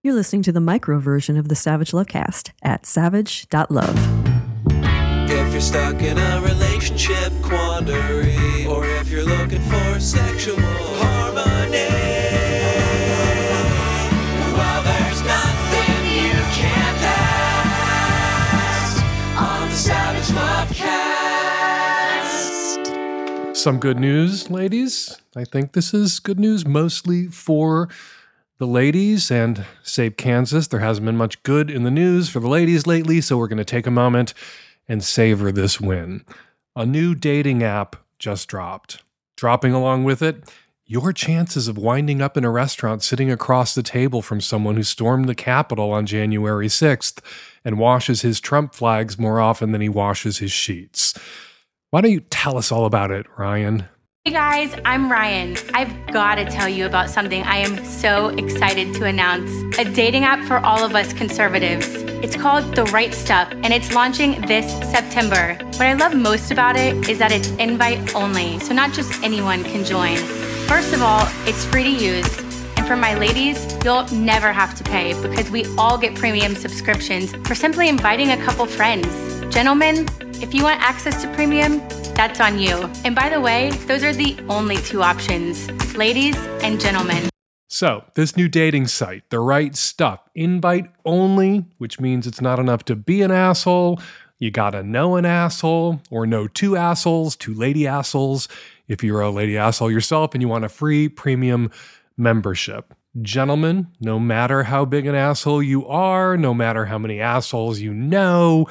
You're listening to the micro version of the Savage Lovecast at savage.love. If you're stuck in a relationship quandary, or if you're looking for sexual harmony, well, there's nothing you can't ask on the Savage Lovecast. Some good news, ladies. I think this is good news mostly for the ladies and save Kansas. There hasn't been much good in the news for the ladies lately, so we're going to take a moment and savor this win. A new dating app just dropped. Dropping along with it, your chances of winding up in a restaurant sitting across the table from someone who stormed the Capitol on January 6th and washes his Trump flags more often than he washes his sheets. Why don't you tell us all about it, Ryan? Hey guys, I'm Ryan. I've got to tell you about something I am so excited to announce a dating app for all of us conservatives. It's called The Right Stuff, and it's launching this September. What I love most about it is that it's invite only, so not just anyone can join. First of all, it's free to use. And for my ladies, you'll never have to pay because we all get premium subscriptions for simply inviting a couple friends. Gentlemen, if you want access to premium, that's on you. And by the way, those are the only two options ladies and gentlemen. So, this new dating site, The Right Stuff, invite only, which means it's not enough to be an asshole. You gotta know an asshole or know two assholes, two lady assholes, if you're a lady asshole yourself and you want a free premium membership. Gentlemen, no matter how big an asshole you are, no matter how many assholes you know,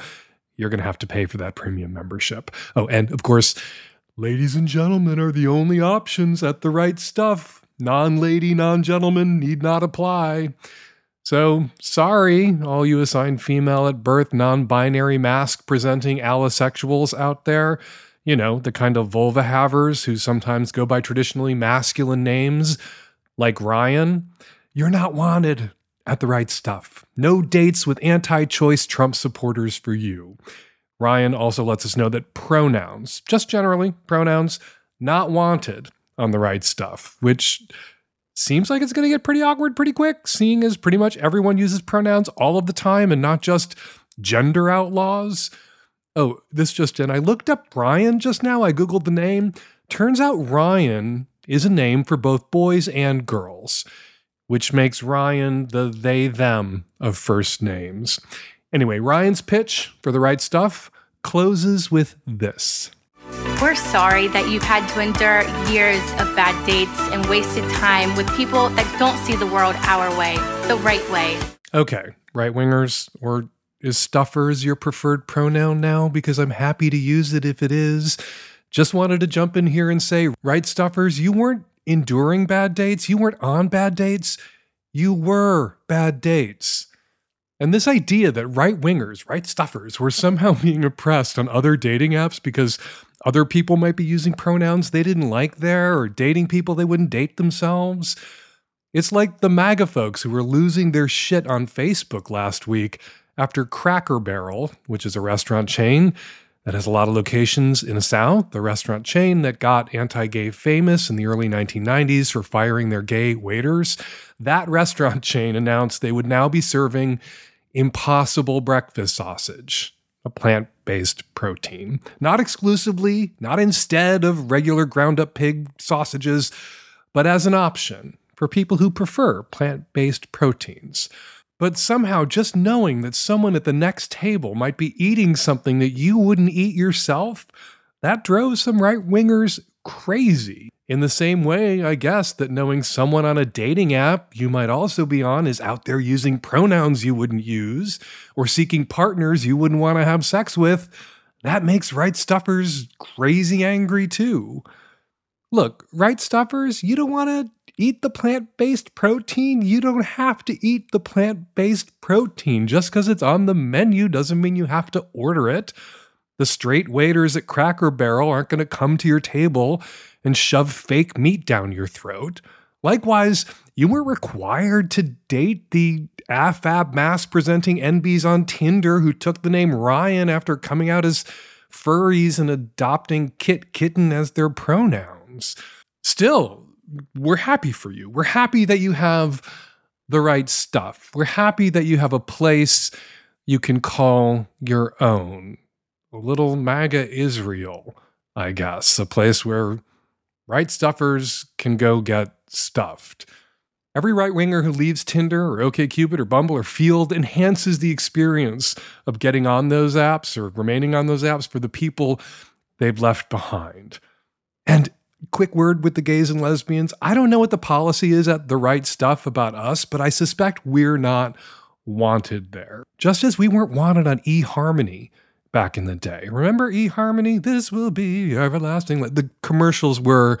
you're going to have to pay for that premium membership. Oh, and of course, ladies and gentlemen are the only options at the right stuff. Non lady, non gentleman need not apply. So, sorry, all you assigned female at birth, non binary masc presenting allosexuals out there. You know, the kind of vulva havers who sometimes go by traditionally masculine names, like Ryan. You're not wanted at the right stuff. No dates with anti choice Trump supporters for you. Ryan also lets us know that pronouns, just generally pronouns, not wanted on the right stuff, which seems like it's going to get pretty awkward pretty quick, seeing as pretty much everyone uses pronouns all of the time and not just gender outlaws. Oh, this just in. I looked up Ryan just now. I Googled the name. Turns out Ryan is a name for both boys and girls which makes Ryan the they them of first names. Anyway, Ryan's pitch for the right stuff closes with this. We're sorry that you've had to endure years of bad dates and wasted time with people that don't see the world our way, the right way. Okay, right wingers, or is stuffers your preferred pronoun now? Because I'm happy to use it if it is. Just wanted to jump in here and say, right stuffers, you weren't enduring bad dates. You weren't on bad dates. You were bad dates. And this idea that right wingers, right stuffers, were somehow being oppressed on other dating apps because other people might be using pronouns they didn't like there or dating people they wouldn't date themselves. It's like the MAGA folks who were losing their shit on Facebook last week after Cracker Barrel, which is a restaurant chain, that has a lot of locations in the South, the restaurant chain that got anti gay famous in the early 1990s for firing their gay waiters. That restaurant chain announced they would now be serving impossible breakfast sausage, a plant based protein. Not exclusively, not instead of regular ground up pig sausages, but as an option for people who prefer plant based proteins. But somehow, just knowing that someone at the next table might be eating something that you wouldn't eat yourself, that drove some right wingers crazy. In the same way, I guess, that knowing someone on a dating app you might also be on is out there using pronouns you wouldn't use or seeking partners you wouldn't want to have sex with, that makes right stuffers crazy angry too. Look, right stuffers, you don't want to eat the plant based protein. You don't have to eat the plant based protein. Just because it's on the menu doesn't mean you have to order it. The straight waiters at Cracker Barrel aren't going to come to your table and shove fake meat down your throat. Likewise, you weren't required to date the AFAB mass presenting NBs on Tinder who took the name Ryan after coming out as furries and adopting Kit Kitten as their pronouns. Still, we're happy for you. We're happy that you have the right stuff. We're happy that you have a place you can call your own. A little MAGA Israel, I guess, a place where right stuffers can go get stuffed. Every right winger who leaves Tinder or OKCupid or Bumble or Feeld enhances the experience of getting on those apps or remaining on those apps for the people they've left behind. And quick word with the gays and lesbians I don't know what the policy is at the right stuff about us, but I suspect we're not wanted there. Just as we weren't wanted on eHarmony back in the day. Remember eHarmony? This will be everlasting. The commercials were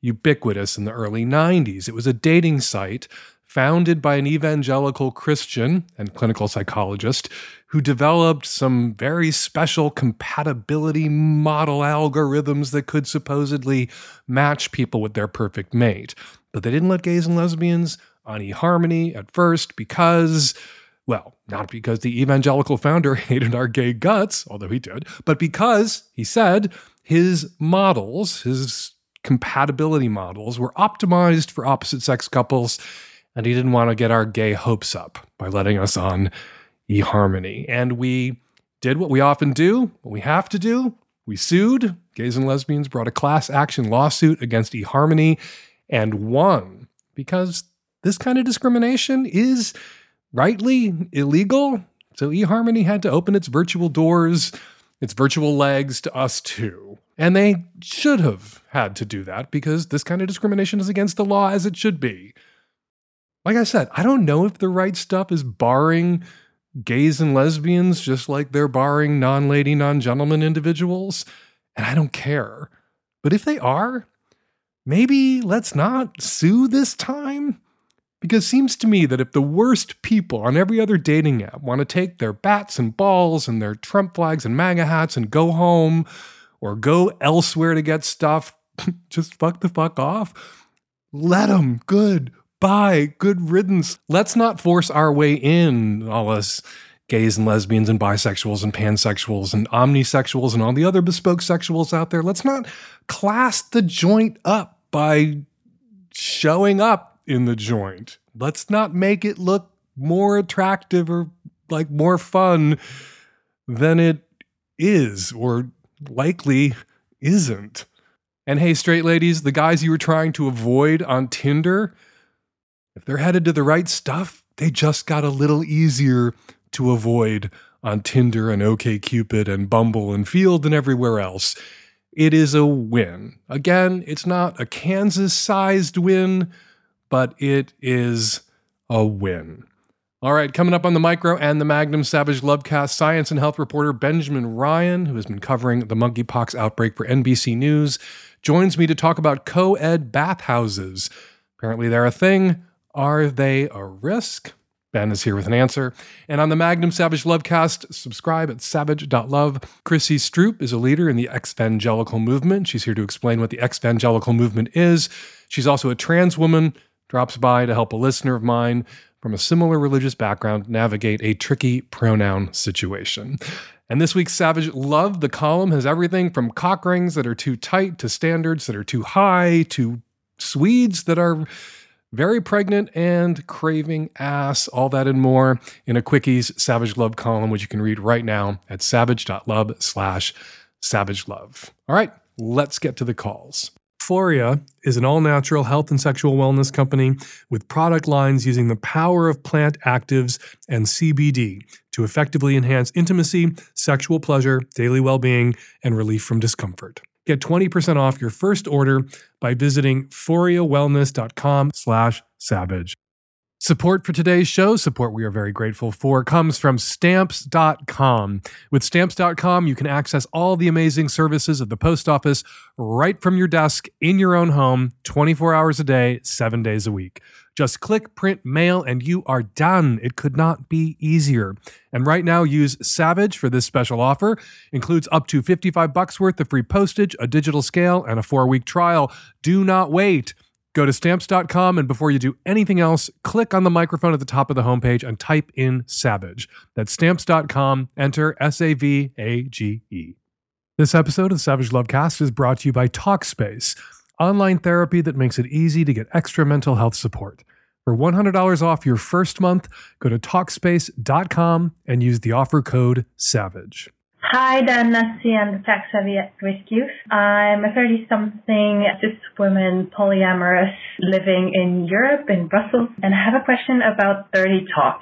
ubiquitous in the early 90s. It was a dating site founded by an evangelical Christian and clinical psychologist who developed some very special compatibility model algorithms that could supposedly match people with their perfect mate. But they didn't let gays and lesbians on eHarmony at first because, well, not because the evangelical founder hated our gay guts, although he did, but because, he said, his models, his compatibility models were optimized for opposite sex couples, and he didn't want to get our gay hopes up by letting us on eHarmony. And we did what we often do, what we have to do. We sued. Gays and lesbians brought a class action lawsuit against eHarmony and won because this kind of discrimination is rightly illegal. So eHarmony had to open its virtual doors, its virtual legs to us too. And they should have had to do that because this kind of discrimination is against the law as it should be. Like I said, I don't know if the right stuff is barring gays and lesbians just like they're barring non lady, non gentleman individuals. And I don't care. But if they are, maybe let's not sue this time. Because it seems to me that if the worst people on every other dating app want to take their bats and balls and their Trump flags and MAGA hats and go home, or go elsewhere to get stuff, just fuck the fuck off. Let them. Good. Bye. Good riddance. Let's not force our way in, all us gays and lesbians and bisexuals and pansexuals and omnisexuals and all the other bespoke sexuals out there. Let's not class the joint up by showing up in the joint. Let's not make it look more attractive or like more fun than it is or likely isn't. And hey, straight ladies, the guys you were trying to avoid on Tinder, if they're headed to the right stuff, they just got a little easier to avoid on Tinder and OKCupid and Bumble and Feeld and everywhere else. It is a win. Again, it's not a Kansas sized win, but it is a win. All right, coming up on the Micro and the Magnum Savage Lovecast, science and health reporter Benjamin Ryan, who has been covering the monkeypox outbreak for NBC News, joins me to talk about co ed bathhouses. Apparently, they're a thing. Are they a risk? Ben is here with an answer. And on the Magnum Savage Lovecast, subscribe at savage.love. Chrissy Stroop is a leader in the exvangelical movement. She's here to explain what the exvangelical movement is. She's also a trans woman, drops by to help a listener of mine from a similar religious background navigate a tricky pronoun situation. And this week's Savage Love, the column has everything from cock rings that are too tight to standards that are too high to Swedes that are very pregnant and craving ass, all that and more in a Quickies Savage Love column, which you can read right now at savage.love slash savage love. All right, let's get to the calls. Foria is an all natural health and sexual wellness company with product lines using the power of plant actives and CBD to effectively enhance intimacy, sexual pleasure, daily well being, and relief from discomfort. Get 20% off your first order by visiting foriawellness.com slash savage. Support for today's show, support we are very grateful for, comes from stamps.com. With stamps.com, you can access all the amazing services of the post office right from your desk in your own home, 24 hours a day, seven days a week. Just click, print, mail, and you are done. It could not be easier. And right now, use Savage for this special offer. Includes up to 55 bucks worth of free postage, a digital scale, and a four-week trial. Do not wait. Go to stamps.com and before you do anything else, click on the microphone at the top of the homepage and type in Savage. That's stamps.com. Enter S A V A G E. This episode of the Savage Lovecast is brought to you by Talkspace, online therapy that makes it easy to get extra mental health support. For $100 off your first month, go to Talkspace.com and use the offer code SAVAGE. Hi, Dan Nancy and Tech Savvy. I'm a 30 something cis woman polyamorous living in Europe, in Brussels, and I have a question about dirty talk.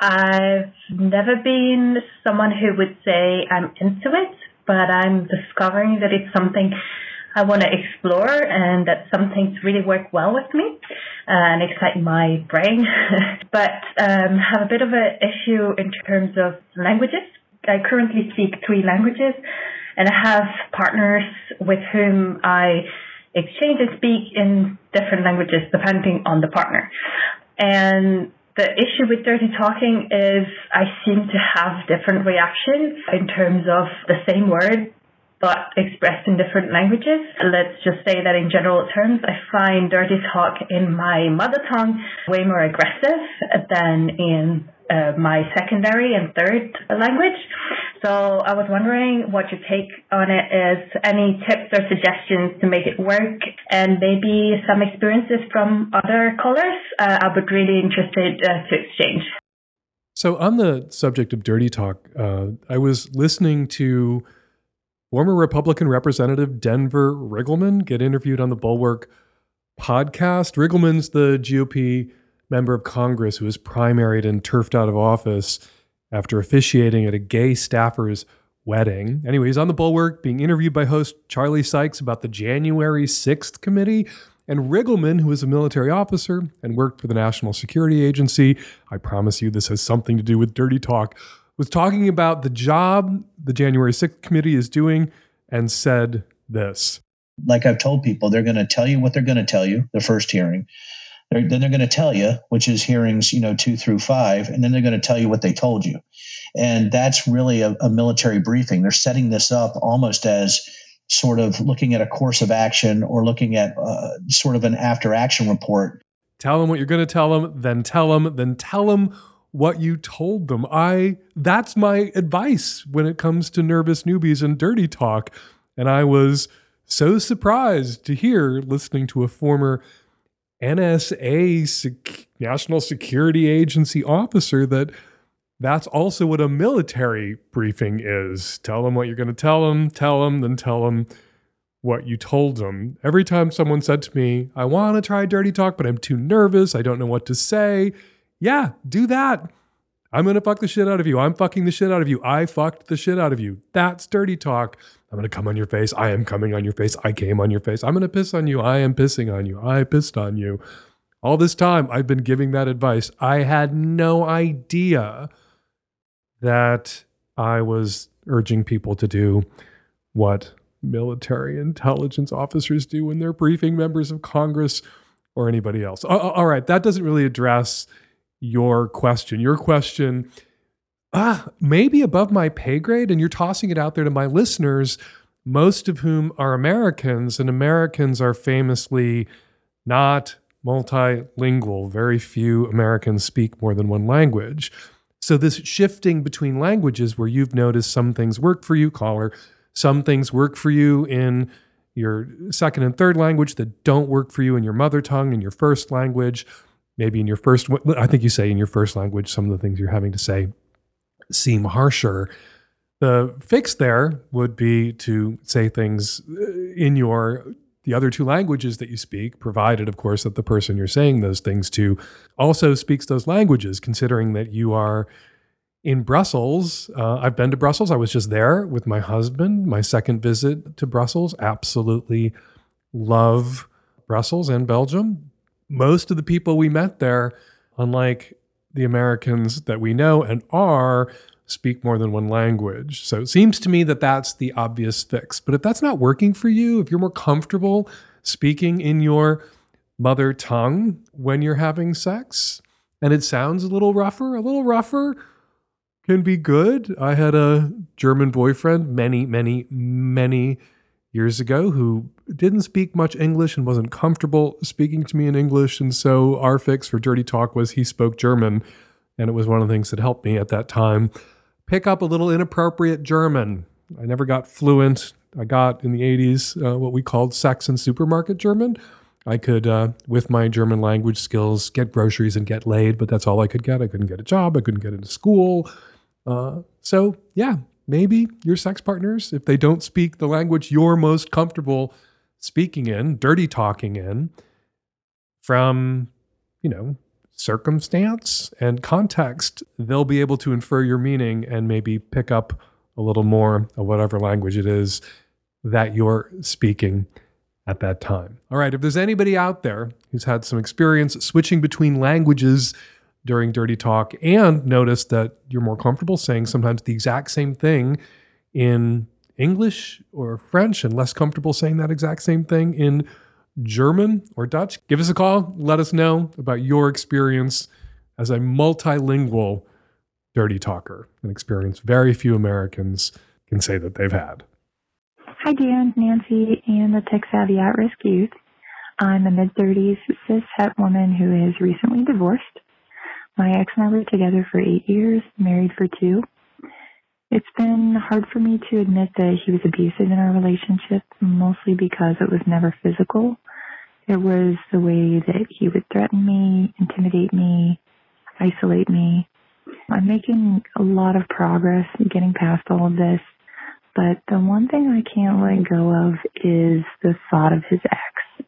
I've never been someone who would say I'm into it, but I'm discovering that it's something I want to explore and that some things really work well with me and excite my brain, but um, have a bit of an issue in terms of languages. I currently speak three languages and I have partners with whom I exchange and speak in different languages depending on the partner. And the issue with dirty talking is I seem to have different reactions in terms of the same word but expressed in different languages. Let's just say that in general terms, I find dirty talk in my mother tongue way more aggressive than in uh, my secondary and third language. So I was wondering what your take on it is, any tips or suggestions to make it work, and maybe some experiences from other callers. Uh, I would really interested uh, to exchange. So on the subject of dirty talk, uh, I was listening to former Republican Representative Denver Riggleman get interviewed on the Bulwark podcast. Riggleman's the GOP member of Congress who was primaried and turfed out of office after officiating at a gay staffer's wedding. Anyway, he's on the Bulwark being interviewed by host Charlie Sykes about the January 6th committee. And Riggleman, who is a military officer and worked for the National Security Agency, I promise you this has something to do with dirty talk, was talking about the job the January 6th committee is doing and said this. Like I've told people, they're going to tell you what they're going to tell you, the first hearing. They're, then they're going to tell you, which is hearings, you know, two through five, and then they're going to tell you what they told you. And that's really a, a military briefing. They're setting this up almost as sort of looking at a course of action or looking at uh, sort of an after action report. Tell them what you're going to tell them, then tell them, then tell them what you told them. I that's my advice when it comes to nervous newbies and dirty talk. And I was so surprised to hear listening to a former NSA Sec- National Security Agency officer that that's also what a military briefing is. Tell them what you're going to tell them, tell them, then tell them what you told them. Every time someone said to me, I want to try dirty talk, but I'm too nervous, I don't know what to say yeah, do that. I'm going to fuck the shit out of you. I'm fucking the shit out of you. I fucked the shit out of you. That's dirty talk. I'm going to come on your face. I am coming on your face. I came on your face. I'm going to piss on you. I am pissing on you. I pissed on you. All this time, I've been giving that advice. I had no idea that I was urging people to do what military intelligence officers do when they're briefing members of Congress or anybody else. Uh, uh, all right, that doesn't really address your question. Your question, ah, maybe above my pay grade, and you're tossing it out there to my listeners, most of whom are Americans, and Americans are famously not multilingual. Very few Americans speak more than one language. So, this shifting between languages where you've noticed some things work for you, caller, some things work for you in your second and third language that don't work for you in your mother tongue and your first language maybe in your first i think you say in your first language some of the things you're having to say seem harsher the fix there would be to say things uh, in your the other two languages that you speak provided of course that the person you're saying those things to also speaks those languages considering that you are in Brussels. Uh, I've been to Brussels. I was just there with my husband, my second visit to Brussels. Absolutely love Brussels and Belgium most of the people we met there, unlike the Americans that we know and are, speak more than one language. So it seems to me that that's the obvious fix. But if that's not working for you, if you're more comfortable speaking in your mother tongue when you're having sex and it sounds a little rougher, a little rougher can be good. I had a German boyfriend many, many, many years ago who didn't speak much English and wasn't comfortable speaking to me in English. And so our fix for Dirty Talk was he spoke German. And it was one of the things that helped me at that time pick up a little inappropriate German. I never got fluent. I got in the 80s uh, what we called sex and supermarket German. I could, uh, with my German language skills, get groceries and get laid, but that's all I could get. I couldn't get a job. I couldn't get into school. Uh, so, yeah, maybe your sex partners, if they don't speak the language you're most comfortable speaking in, dirty talking in, from, you know, circumstance and context, they'll be able to infer your meaning and maybe pick up a little more of whatever language it is that you're speaking at that time. All right, if there's anybody out there who's had some experience switching between languages during dirty talk and notice that you're more comfortable saying sometimes the exact same thing in English or French and less comfortable saying that exact same thing in German or Dutch, give us a call. Let us know about your experience as a multilingual dirty talker, an experience very few Americans can say that they've had. Hi, Dan, Nancy, and the Tech Savvy At Risk Youth. I'm a mid 30s cis het woman who is recently divorced. My ex and I were together for eight years, married for two. It's been hard for me to admit that he was abusive in our relationship, mostly because it was never physical. It was the way that he would threaten me, intimidate me, isolate me. I'm making a lot of progress getting past all of this, but the one thing I can't let go of is the thought of his ex.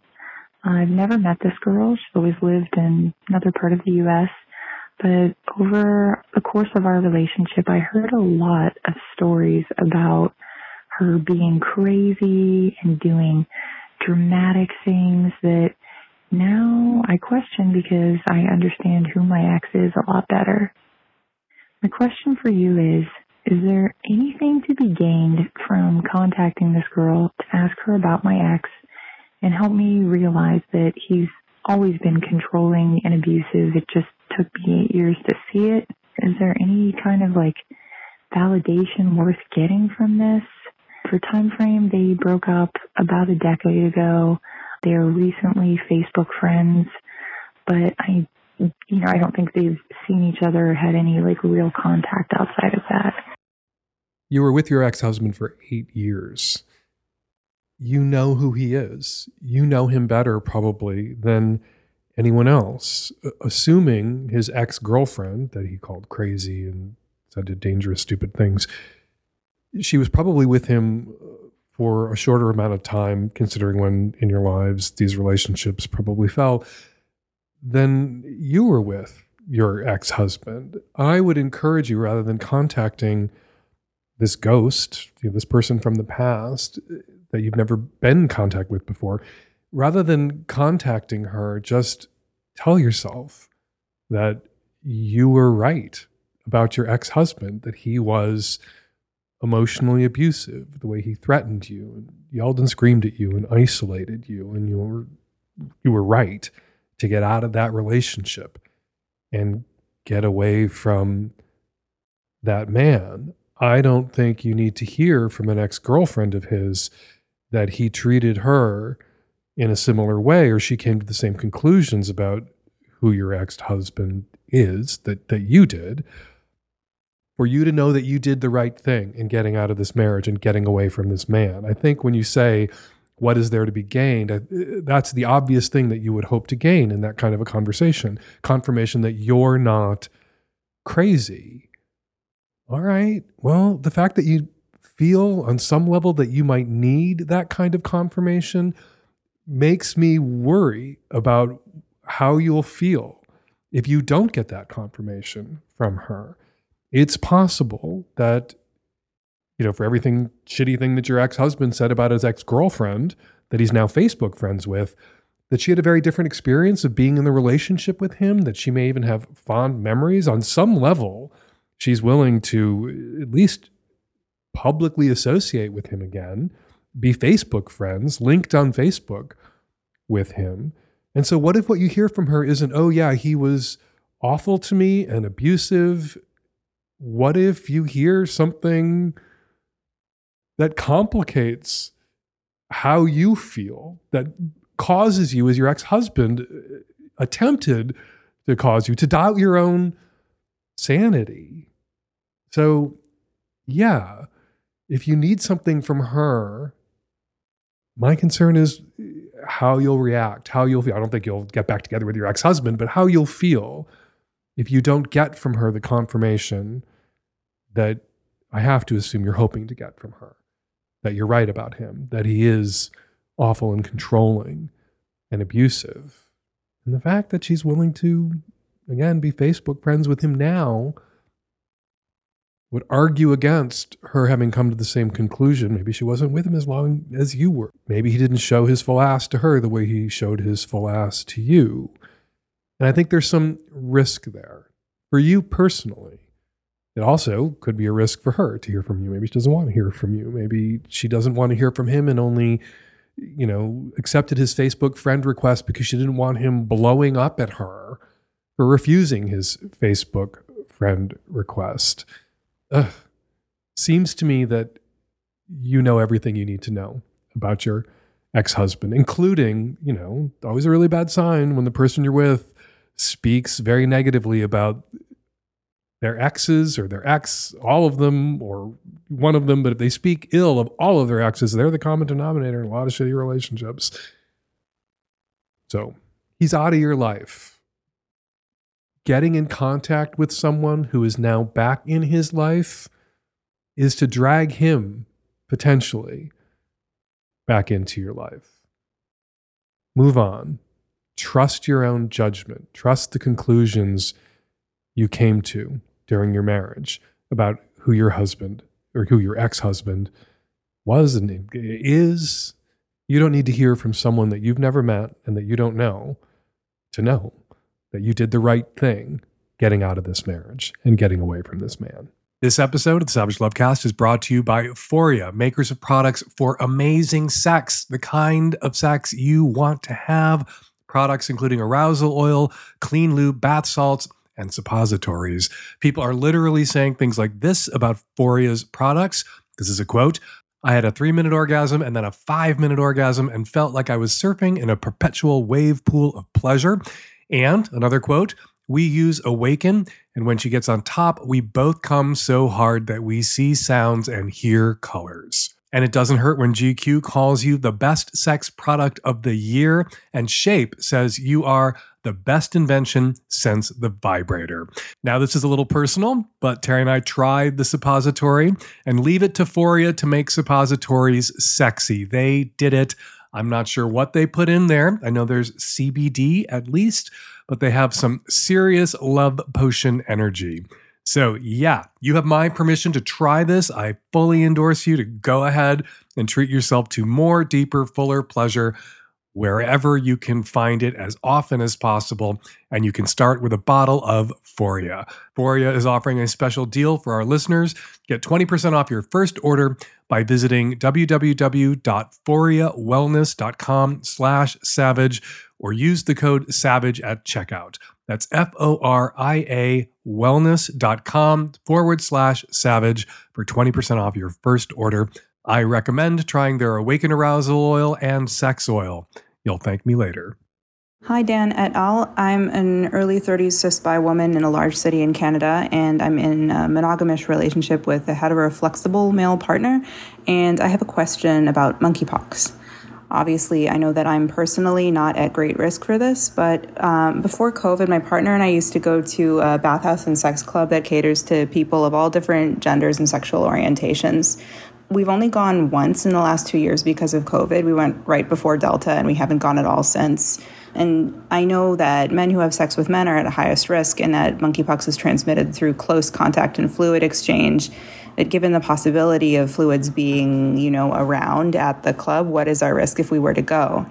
I've never met this girl. She's always lived in another part of the U.S. But over the course of our relationship, I heard a lot of stories about her being crazy and doing dramatic things that now I question because I understand who my ex is a lot better. My question for you is, is there anything to be gained from contacting this girl to ask her about my ex and help me realize that he's always been controlling and abusive. It just took me eight years to see it. Is there any kind of like validation worth getting from this? For time frame, they broke up about a decade ago. They're recently Facebook friends, but I, you know, I don't think they've seen each other or had any like real contact outside of that. You were with your ex husband for eight years you know who he is. You know him better probably than anyone else, assuming his ex girlfriend that he called crazy and said did dangerous, stupid things. She was probably with him uh, for a shorter amount of time, considering when in your lives these relationships probably fell, than you were with your ex husband. I would encourage you rather than contacting this ghost, you know, this person from the past, that you've never been in contact with before, rather than contacting her, just tell yourself that you were right about your ex husband, that he was emotionally abusive, the way he threatened you and yelled and screamed at you and isolated you, and you were you were right to get out of that relationship and get away from that man. I don't think you need to hear from an ex girlfriend of his that he treated her in a similar way, or she came to the same conclusions about who your ex husband is that, that you did, for you to know that you did the right thing in getting out of this marriage and getting away from this man. I think when you say, what is there to be gained? That's the obvious thing that you would hope to gain in that kind of a conversation confirmation that you're not crazy. All right. Well, the fact that you feel on some level that you might need that kind of confirmation makes me worry about how you'll feel if you don't get that confirmation from her. It's possible that, you know, for everything shitty thing that your ex husband said about his ex girlfriend that he's now Facebook friends with, that she had a very different experience of being in the relationship with him, that she may even have fond memories on some level. She's willing to at least publicly associate with him again, be Facebook friends, linked on Facebook with him. And so, what if what you hear from her isn't, oh, yeah, he was awful to me and abusive? What if you hear something that complicates how you feel, that causes you, as your ex husband uh, attempted to cause you, to doubt your own sanity? So, yeah, if you need something from her, my concern is how you'll react, how you'll feel. I don't think you'll get back together with your ex husband, but how you'll feel if you don't get from her the confirmation that I have to assume you're hoping to get from her, that you're right about him, that he is awful and controlling and abusive. And the fact that she's willing to, again, be Facebook friends with him now would argue against her having come to the same conclusion. Maybe she wasn't with him as long as you were. Maybe he didn't show his full ass to her the way he showed his full ass to you. And I think there's some risk there for you personally. It also could be a risk for her to hear from you. Maybe she doesn't want to hear from you. Maybe she doesn't want to hear from him and only, you know, accepted his Facebook friend request because she didn't want him blowing up at her for refusing his Facebook friend request ugh, seems to me that you know everything you need to know about your ex-husband, including, you know, always a really bad sign when the person you're with speaks very negatively about their exes or their ex, all of them or one of them, but if they speak ill of all of their exes, they're the common denominator in a lot of shitty relationships. So he's out of your life getting in contact with someone who is now back in his life is to drag him potentially back into your life. Move on. Trust your own judgment. Trust the conclusions you came to during your marriage about who your husband or who your ex husband was and is. You don't need to hear from someone that you've never met and that you don't know to know that you did the right thing getting out of this marriage and getting away from this man. This episode of the Savage Lovecast is brought to you by Foria, makers of products for amazing sex, the kind of sex you want to have. Products including arousal oil, clean lube, bath salts, and suppositories. People are literally saying things like this about Foria's products. This is a quote I had a three minute orgasm and then a five minute orgasm and felt like I was surfing in a perpetual wave pool of pleasure. And another quote, we use Awaken, and when she gets on top, we both come so hard that we see sounds and hear colors. And it doesn't hurt when GQ calls you the best sex product of the year, and Shape says you are the best invention since the vibrator. Now, this is a little personal, but Terry and I tried the suppository and leave it to Foria to make suppositories sexy. They did it. I'm not sure what they put in there. I know there's CBD at least, but they have some serious love potion energy. So, yeah, you have my permission to try this. I fully endorse you to go ahead and treat yourself to more, deeper, fuller pleasure wherever you can find it as often as possible. And you can start with a bottle of Foria. Foria is offering a special deal for our listeners. Get 20% off your first order by visiting www.foriawellness.com slash savage or use the code SAVAGE at checkout. That's F O R I A wellness.com forward slash savage for 20% off your first order. I recommend trying their Awaken Arousal Oil and Sex Oil. You'll thank me later. Hi, Dan et al. I'm an early 30s cis bi woman in a large city in Canada, and I'm in a monogamous relationship with a hetero flexible male partner. And I have a question about monkeypox. Obviously, I know that I'm personally not at great risk for this, but um, before COVID, my partner and I used to go to a bathhouse and sex club that caters to people of all different genders and sexual orientations. We've only gone once in the last two years because of COVID. We went right before Delta and we haven't gone at all since. And I know that men who have sex with men are at highest risk and that monkeypox is transmitted through close contact and fluid exchange. But given the possibility of fluids being, you know, around at the club, what is our risk if we were to go?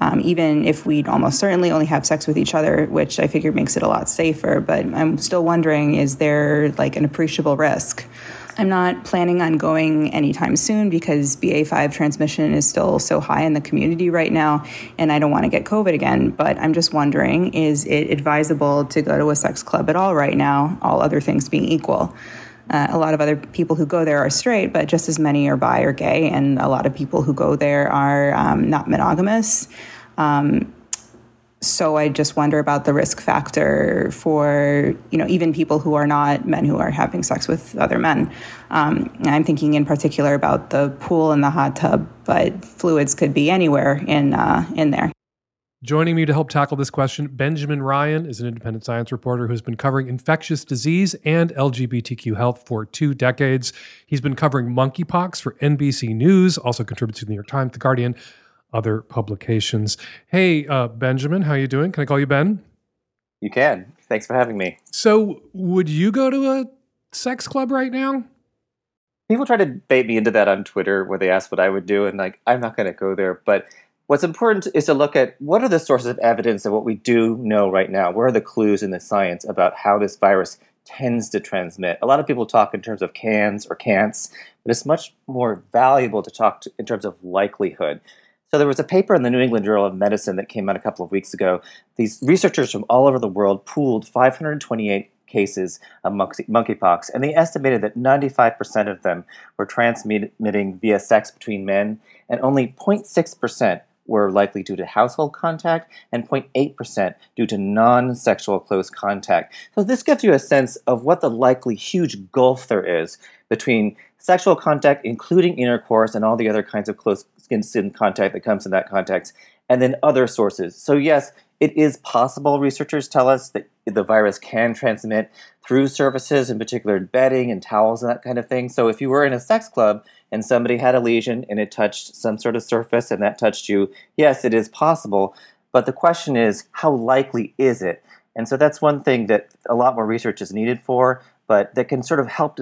Um, even if we'd almost certainly only have sex with each other, which I figure makes it a lot safer. But I'm still wondering is there like an appreciable risk? I'm not planning on going anytime soon because BA5 transmission is still so high in the community right now, and I don't want to get COVID again. But I'm just wondering is it advisable to go to a sex club at all right now, all other things being equal? Uh, a lot of other people who go there are straight, but just as many are bi or gay, and a lot of people who go there are um, not monogamous. Um, so I just wonder about the risk factor for you know even people who are not men who are having sex with other men. Um, I'm thinking in particular about the pool and the hot tub, but fluids could be anywhere in uh, in there. Joining me to help tackle this question, Benjamin Ryan is an independent science reporter who's been covering infectious disease and LGBTQ health for two decades. He's been covering monkeypox for NBC News, also contributes to the New York Times, The Guardian, other publications. Hey, uh, Benjamin, how are you doing? Can I call you Ben? You can. Thanks for having me. So, would you go to a sex club right now? People try to bait me into that on Twitter where they ask what I would do, and like, I'm not going to go there. But what's important is to look at what are the sources of evidence of what we do know right now? Where are the clues in the science about how this virus tends to transmit? A lot of people talk in terms of cans or can'ts, but it's much more valuable to talk to, in terms of likelihood. So there was a paper in the New England Journal of Medicine that came out a couple of weeks ago. These researchers from all over the world pooled 528 cases of monkey, monkeypox, and they estimated that 95% of them were transmitting via sex between men, and only 0.6% were likely due to household contact, and 0.8% due to non sexual close contact. So, this gives you a sense of what the likely huge gulf there is between sexual contact, including intercourse and all the other kinds of close skin contact that comes in that context, and then other sources. So, yes, it is possible, researchers tell us, that the virus can transmit through surfaces, in particular bedding and towels and that kind of thing. So, if you were in a sex club and somebody had a lesion and it touched some sort of surface and that touched you, yes, it is possible. But the question is, how likely is it? And so that's one thing that a lot more research is needed for, but that can sort of help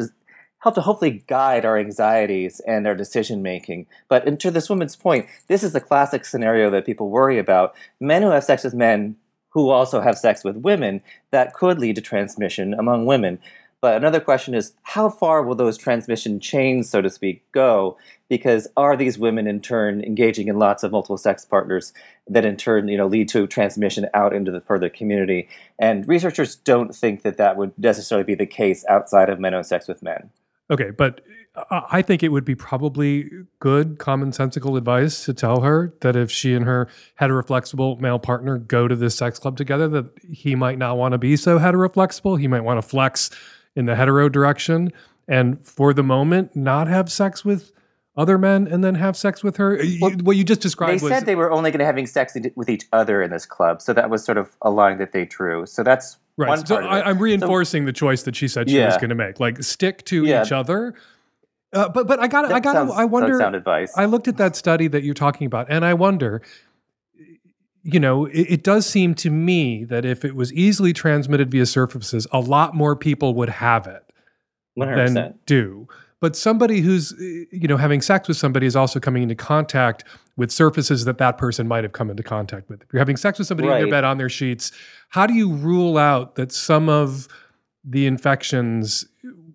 help to hopefully guide our anxieties and our decision making. But to this woman's point, this is the classic scenario that people worry about. Men who have sex with men who also have sex with women, that could lead to transmission among women. But another question is how far will those transmission chains, so to speak, go? Because are these women in turn engaging in lots of multiple sex partners that in turn you know, lead to transmission out into the further community? And researchers don't think that that would necessarily be the case outside of men who have sex with men. Okay, but I think it would be probably good, commonsensical advice to tell her that if she and her heteroflexible male partner go to this sex club together, that he might not want to be so heteroflexible. He might want to flex in the hetero direction, and for the moment, not have sex with other men and then have sex with her. Uh, well, what you just described. They was, said they were only going to having sex with each other in this club, so that was sort of a line that they drew. So that's Right. so I, am reinforcing so, the choice that she said she yeah. was going to make. Like stick to yeah. each other. Uh, but but I got I got I wonder. Sound advice. I looked at that study that you're talking about, and I wonder. You know, it, it does seem to me that if it was easily transmitted via surfaces, a lot more people would have it 100%. than do. But somebody who's you know having sex with somebody is also coming into contact with surfaces that that person might have come into contact with. If you're having sex with somebody right. in your bed on their sheets, how do you rule out that some of the infections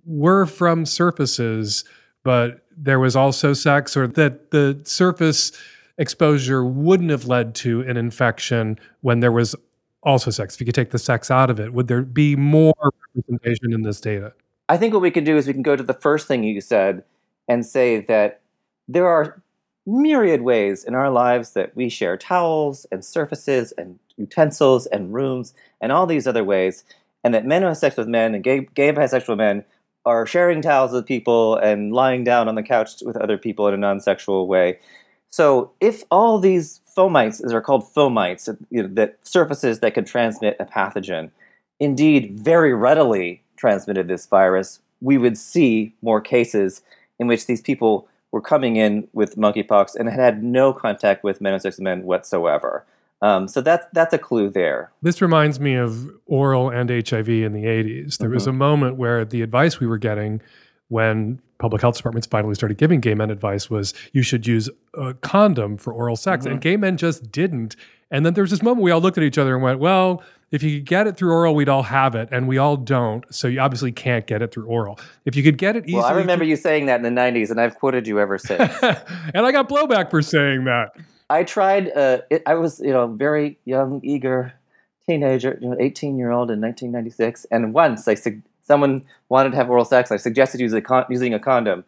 were from surfaces, but there was also sex, or that the surface exposure wouldn't have led to an infection when there was also sex? If you could take the sex out of it, would there be more representation in this data? I think what we can do is we can go to the first thing you said and say that there are myriad ways in our lives that we share towels and surfaces and utensils and rooms and all these other ways, and that men who have sex with men and gay, gay bisexual men are sharing towels with people and lying down on the couch with other people in a non-sexual way. So if all these fomites, as are called fomites, you know, that surfaces that can transmit a pathogen, indeed very readily transmitted this virus, we would see more cases in which these people were coming in with monkeypox and had had no contact with men and men whatsoever. Um, so that's that's a clue there. This reminds me of oral and HIV in the 80s. There mm-hmm. was a moment where the advice we were getting when public health departments finally started giving gay men advice was you should use a condom for oral sex, mm-hmm. and gay men just didn't. And then there was this moment we all looked at each other and went, "Well, if you could get it through oral, we'd all have it, and we all don't. So you obviously can't get it through oral. If you could get it easily, well, I remember you saying that in the '90s, and I've quoted you ever since. and I got blowback for saying that. I tried. Uh, it, I was, you know, very young, eager teenager, you know, 18 year old in 1996, and once I su- someone wanted to have oral sex, I suggested using a, con- using a condom.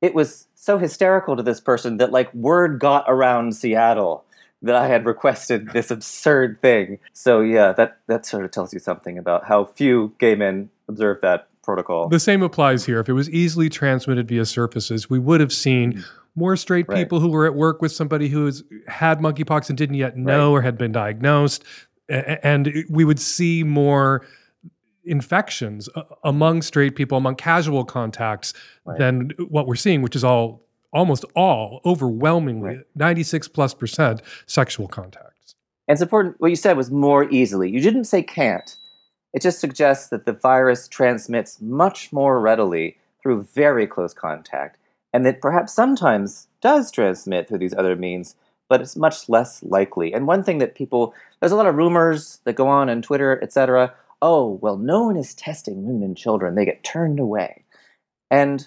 It was so hysterical to this person that like word got around Seattle that I had requested this absurd thing. So yeah, that that sort of tells you something about how few gay men observe that protocol. The same applies here. If it was easily transmitted via surfaces, we would have seen mm. more straight Right. people who were at work with somebody who has had monkeypox and didn't yet know or had been diagnosed, and we would see more infections among straight people, among casual contacts, Right. than what we're seeing, which is all almost all overwhelmingly 96 plus percent sexual contacts. And it's important, what you said was more easily. You didn't say can't. It just suggests that the virus transmits much more readily through very close contact, and that perhaps sometimes does transmit through these other means, but it's much less likely. And one thing that people, there's a lot of rumors that go on on Twitter, etc. Oh, well, no one is testing women and children. They get turned away. And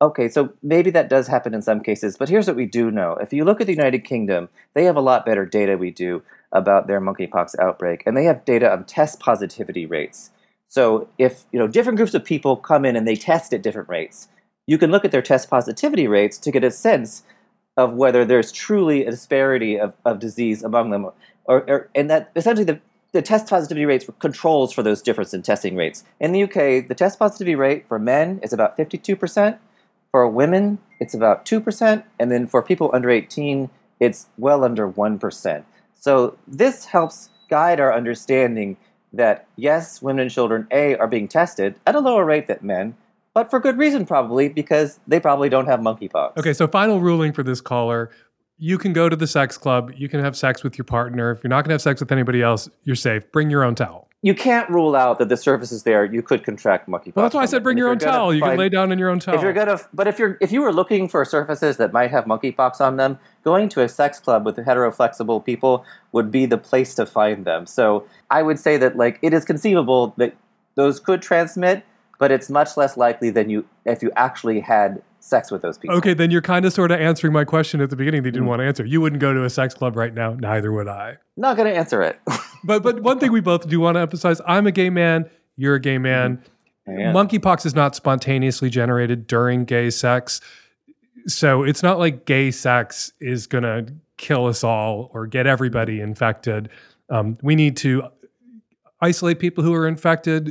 Okay, so maybe that does happen in some cases, but here's what we do know. If you look at the United Kingdom, they have a lot better data we do about their monkeypox outbreak, and they have data on test positivity rates. So if you know different groups of people come in and they test at different rates, you can look at their test positivity rates to get a sense of whether there's truly a disparity of, of disease among them, or, or and that essentially the the test positivity rates controls for those difference in testing rates. In the UK, the test positivity rate for men is about 52%. For women, it's about 2%. And then for people under 18, it's well under 1%. So this helps guide our understanding that yes, women and children, A, are being tested at a lower rate than men, but for good reason probably, because they probably don't have monkeypox. Okay, so final ruling for this caller. You can go to the sex club. You can have sex with your partner. If you're not going to have sex with anybody else, you're safe. Bring your own towel. You can't rule out that the surfaces there you could contract monkeypox. Well, that's why I said bring your own towel. You can lay down in your own towel. If you're gonna, but if you're if you were looking for surfaces that might have monkeypox on them, going to a sex club with heteroflexible people would be the place to find them. So I would say that like it is conceivable that those could transmit, but it's much less likely than you if you actually had sex with those people. Okay, then you're kind of sort of answering my question at the beginning that you didn't Mm. want to answer. You wouldn't go to a sex club right now. Neither would I. Not gonna answer it. But but one thing we both do want to emphasize: I'm a gay man. You're a gay man. Monkeypox is not spontaneously generated during gay sex, so it's not like gay sex is gonna kill us all or get everybody infected. Um, we need to isolate people who are infected.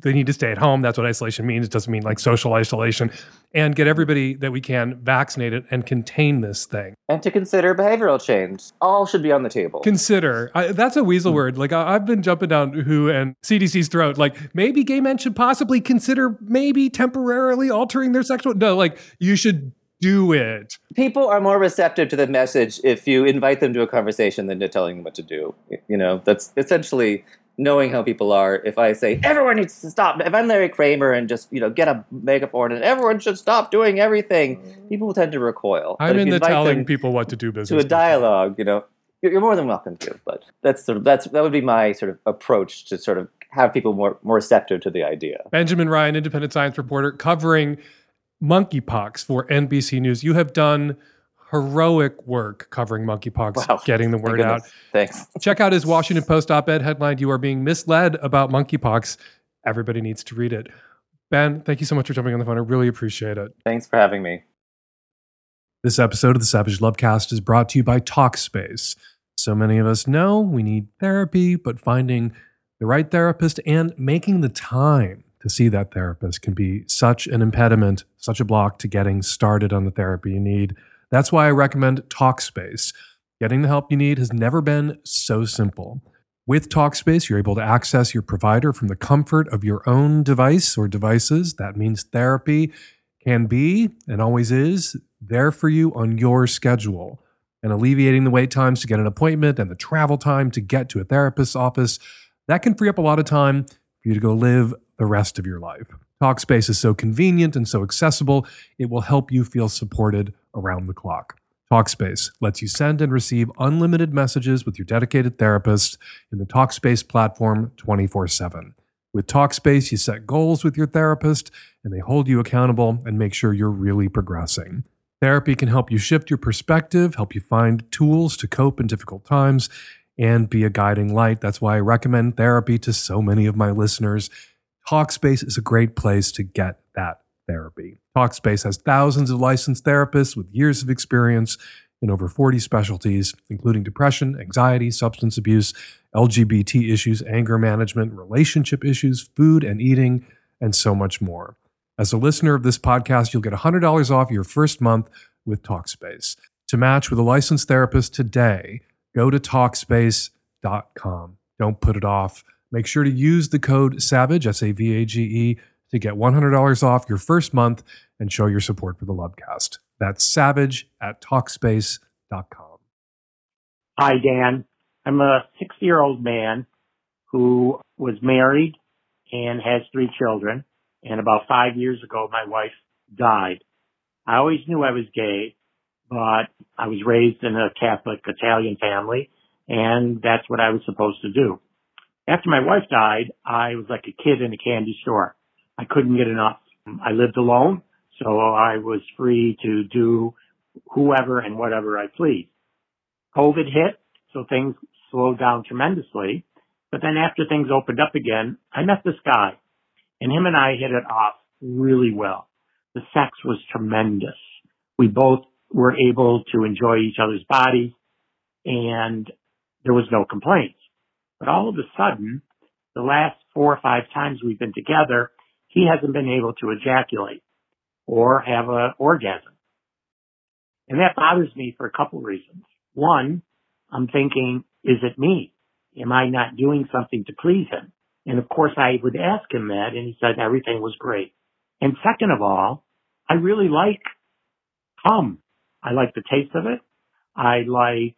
They need to stay at home. That's what isolation means. It doesn't mean like social isolation. And get everybody that we can vaccinated and contain this thing. and to consider behavioral change. All should be on the table. Consider. I, that's a weasel word. Like I, I've been jumping down WHO and CDC's throat. Like maybe gay men should possibly consider maybe temporarily altering their sexual. No, like you should do it. people are more receptive to the message if you invite them to a conversation than to telling them what to do. You know, that's essentially knowing how people are. If I say everyone needs to stop, if I'm Larry Kramer and just you know get a megaphone and everyone should stop doing everything, mm. people will tend to recoil. I'm in the telling people what to do business. to a dialogue. You know, you're, you're more than welcome to. But that's sort of that's that would be my sort of approach to sort of have people more more receptive to the idea. Benjamin Ryan, independent science reporter, covering monkeypox for NBC News. You have done heroic work covering monkeypox, Wow. getting the word out. Thanks. Check out his Washington Post op ed headline You are being misled about monkeypox. Everybody needs to read it. Ben, thank you so much for jumping on the phone. I really appreciate it. Thanks for having me. This episode of the Savage Lovecast is brought to you by Talkspace. So many of us know we need therapy, but finding the right therapist and making the time to see that therapist can be such an impediment, such a block to getting started on the therapy you need. That's why I recommend Talkspace. Getting the help you need has never been so simple. With Talkspace, you're able to access your provider from the comfort of your own device or devices. That means therapy can be and always is there for you on your schedule and alleviating the wait times to get an appointment and the travel time to get to a therapist's office. That can free up a lot of time for you to go live the rest of your life. Talkspace is so convenient and so accessible, it will help you feel supported around the clock. Talkspace lets you send and receive unlimited messages with your dedicated therapist in the Talkspace platform 24 7. With Talkspace, you set goals with your therapist and they hold you accountable and make sure you're really progressing. Therapy can help you shift your perspective, help you find tools to cope in difficult times, and be a guiding light. That's why I recommend therapy to so many of my listeners. Talkspace is a great place to get that therapy. Talkspace has thousands of licensed therapists with years of experience. in over 40 specialties, including depression, anxiety, substance abuse, LGBT issues, anger management, relationship issues, food and eating, and so much more. As a listener of this podcast, you'll get $100 off your first month with Talkspace. To match with a licensed therapist today, go to Talkspace.com. Don't put it off. Make sure to use the code SAVAGE, S A V A G E, to get $100 off your first month and show your support for the Lovecast. That's savage at Talkspace.com. Hi, Dan. I'm a 60 year old man who was married and has three children. And about five years ago, my wife died. I always knew I was gay, but I was raised in a Catholic Italian family and that's what I was supposed to do. After my wife died, I was like a kid in a candy store. I couldn't get enough. I lived alone, so I was free to do whoever and whatever I pleased. COVID hit, so things slowed down tremendously. But then after things opened up again, I met this guy and him and I hit it off really well. The sex was tremendous. We both were able to enjoy each other's bodies and there was no complaints. But all of a sudden, the last four or five times we've been together, he hasn't been able to ejaculate or have an orgasm. And that bothers me for a couple reasons. One, I'm thinking, is it me? Am I not doing something to please him? And of course I would ask him that and he said everything was great. And second of all, I really like cum. I like the taste of it. I like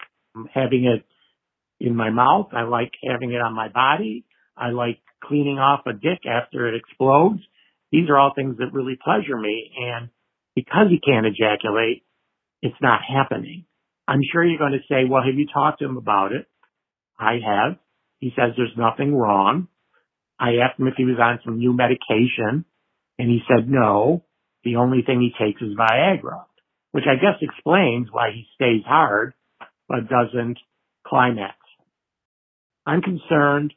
having it in my mouth. I like having it on my body. I like cleaning off a dick after it explodes. These are all things that really pleasure me. And because he can't ejaculate, it's not happening. I'm sure you're going to say, well, have you talked to him about it? I have. He says there's nothing wrong. I asked him if he was on some new medication and he said no. The only thing he takes is Viagra, which I guess explains why he stays hard but doesn't climax. I'm concerned.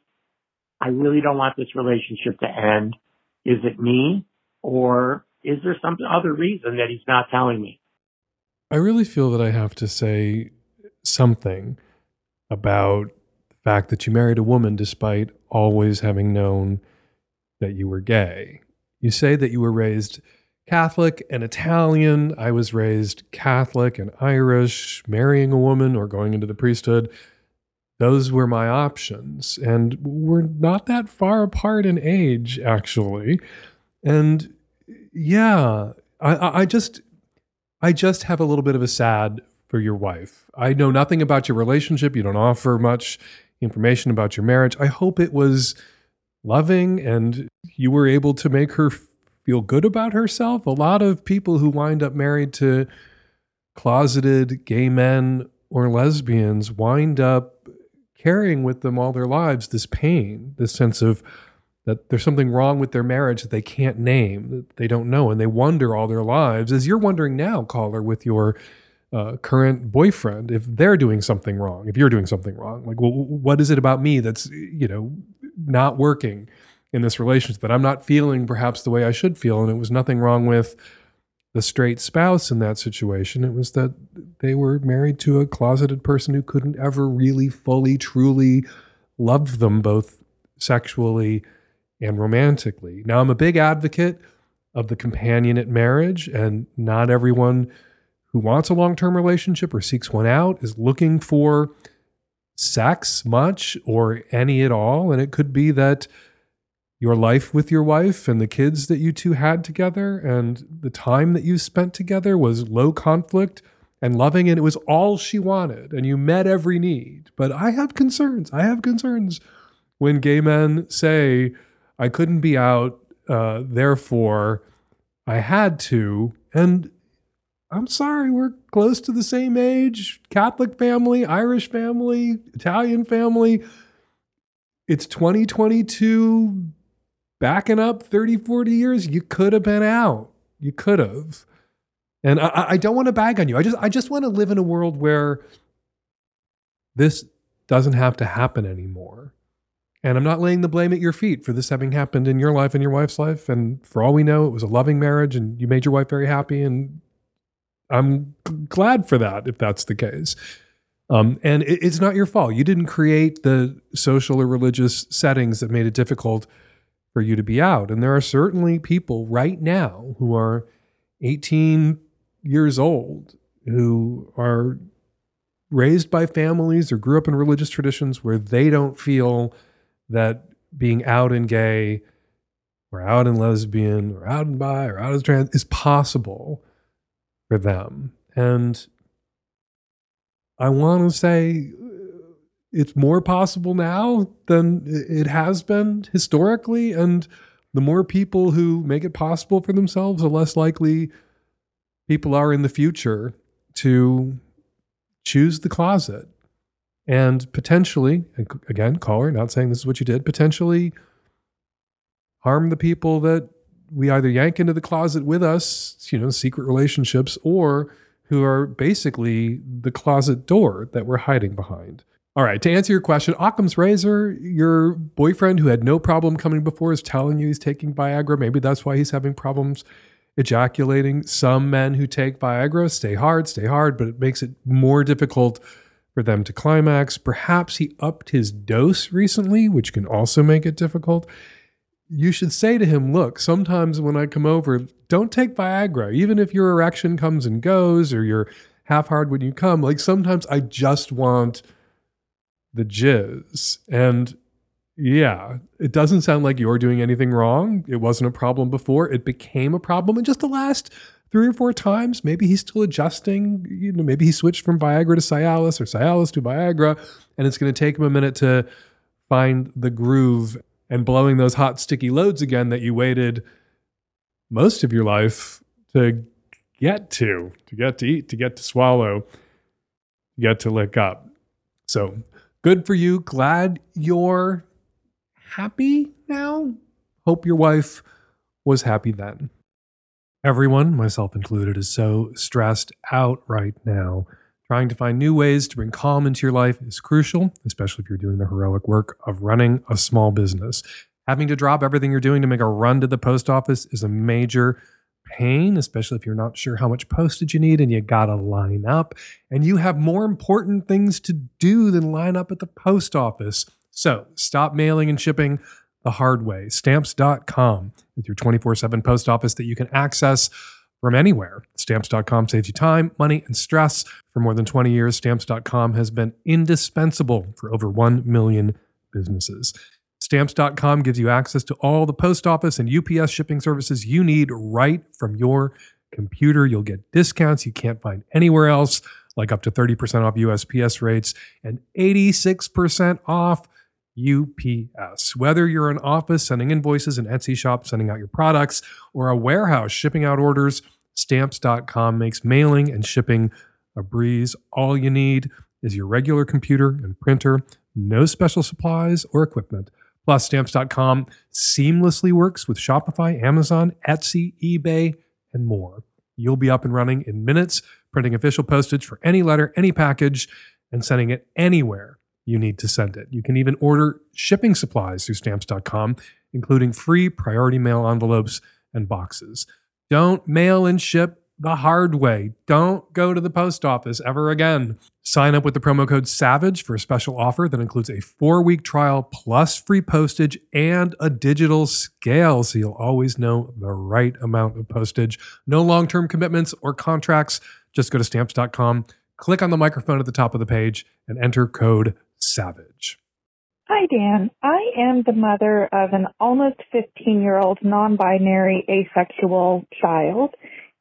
I really don't want this relationship to end. Is it me or is there some other reason that he's not telling me? I really feel that I have to say something about the fact that you married a woman despite always having known that you were gay. You say that you were raised Catholic and Italian. I was raised Catholic and Irish, marrying a woman or going into the priesthood those were my options. And we're not that far apart in age, actually. And yeah, I, I just I just have a little bit of a sad for your wife. I know nothing about your relationship. You don't offer much information about your marriage. I hope it was loving and you were able to make her feel good about herself. A lot of people who wind up married to closeted gay men or lesbians wind up carrying with them all their lives this pain, this sense of that there's something wrong with their marriage that they can't name, that they don't know, and they wonder all their lives, as you're wondering now, caller, with your uh, current boyfriend, if they're doing something wrong, if you're doing something wrong. Like, well, what is it about me that's, you know, not working in this relationship that I'm not feeling perhaps the way I should feel? And it was nothing wrong with the straight spouse in that situation. It was that they were married to a closeted person who couldn't ever really fully, truly love them both sexually and romantically. Now, I'm a big advocate of the companionate marriage, and not everyone who wants a long term relationship or seeks one out is looking for sex much or any at all. And it could be that your life with your wife and the kids that you two had together and the time that you spent together was low conflict and loving and it was all she wanted and you met every need. But i have concerns. I have concerns when gay men say i couldn't be out uh, therefore i had to. And i'm sorry we're close to the same age catholic family irish family italian family. It's 2022 backing up 30, 40 years, you could have been out. You could have. And I, I don't want to bag on you. I just I just want to live in a world where this doesn't have to happen anymore. And I'm not laying the blame at your feet for this having happened in your life and your wife's life. And for all we know, it was a loving marriage and you made your wife very happy. And I'm glad for that if that's the case. Um, and it, it's not your fault. You didn't create the social or religious settings that made it difficult for you to be out. And there are certainly people right now who are 18 years old who are raised by families or grew up in religious traditions where they don't feel that being out and gay or out and lesbian or out and bi or out as trans is possible for them. And I want to say it's more possible now than it has been historically. And the more people who make it possible for themselves, the less likely people are in the future to choose the closet and potentially, again, caller, not saying this is what you did, potentially harm the people that we either yank into the closet with us, you know, secret relationships, or who are basically the closet door that we're hiding behind. All right, to answer your question, Occam's razor, your boyfriend who had no problem coming before is telling you he's taking Viagra. Maybe that's why he's having problems ejaculating. Some men who take Viagra stay hard, stay hard, but it makes it more difficult for them to climax. Perhaps he upped his dose recently, which can also make it difficult you should say to him, look, sometimes when I come over, don't take Viagra, even if your erection comes and goes or you're half hard when you come. Like sometimes I just want the jizz. And yeah, it doesn't sound like you're doing anything wrong. It wasn't a problem before. It became a problem in just the last three or four times. Maybe he's still adjusting. You know, maybe he switched from Viagra to Cialis or Cialis to Viagra, and it's going to take him a minute to find the groove and blowing those hot, sticky loads again that you waited most of your life to get to, to get to eat, to get to swallow, to get to lick up. So good for you. Glad you're happy now. Hope your wife was happy then. Everyone, myself included, is so stressed out right now Trying to find new ways to bring calm into your life is crucial, especially if you're doing the heroic work of running a small business. Having to drop everything you're doing to make a run to the post office is a major pain, especially if you're not sure how much postage you need and you gotta line up. And you have more important things to do than line up at the post office. So stop mailing and shipping the hard way. Stamps.com with your 24 7 post office that you can access from anywhere. Stamps.com saves you time, money, and stress. For more than 20 years, Stamps.com has been indispensable for over 1 million businesses. Stamps.com gives you access to all the post office and UPS shipping services you need right from your computer. You'll get discounts you can't find anywhere else, like up to 30% off USPS rates and 86% off UPS. Whether you're an office sending invoices, an Etsy shop sending out your products, or a warehouse shipping out orders, stamps.com makes mailing and shipping a breeze. All you need is your regular computer and printer, no special supplies or equipment. Plus, stamps.com seamlessly works with Shopify, Amazon, Etsy, eBay, and more. You'll be up and running in minutes, printing official postage for any letter, any package, and sending it anywhere you need to send it. You can even order shipping supplies through stamps.com, including free priority mail envelopes and boxes. Don't mail and ship the hard way. Don't go to the post office ever again. Sign up with the promo code SAVAGE for a special offer that includes a four week trial plus free postage and a digital scale so you'll always know the right amount of postage. No long term commitments or contracts. Just go to stamps.com, click on the microphone at the top of the page, and enter code Savage. Hi, Dan. I am the mother of an almost 15 year old non binary asexual child,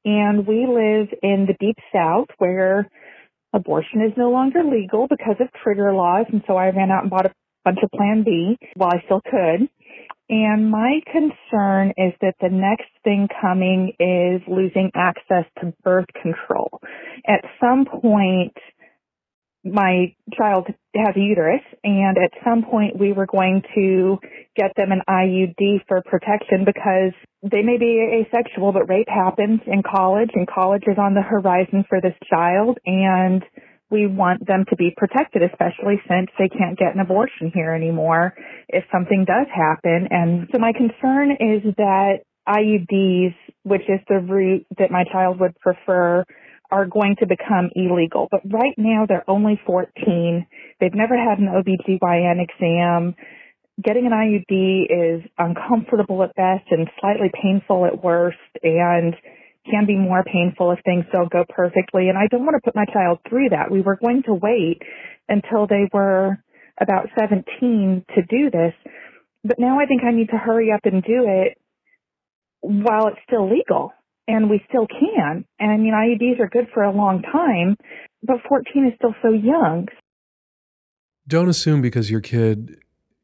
and we live in the deep south where abortion is no longer legal because of trigger laws. And so I ran out and bought a bunch of Plan B while I still could. And my concern is that the next thing coming is losing access to birth control. At some point, my child has a uterus and at some point we were going to get them an IUD for protection because they may be asexual but rape happens in college and college is on the horizon for this child and we want them to be protected especially since they can't get an abortion here anymore if something does happen. And so my concern is that IUDs which is the route that my child would prefer are going to become illegal. But right now they're only 14. They've never had an OBGYN exam. Getting an IUD is uncomfortable at best and slightly painful at worst and can be more painful if things don't go perfectly. And I don't want to put my child through that. We were going to wait until they were about 17 to do this. But now I think I need to hurry up and do it while it's still legal and we still can. And I mean, IUDs are good for a long time, but 14 is still so young. Don't assume because your kid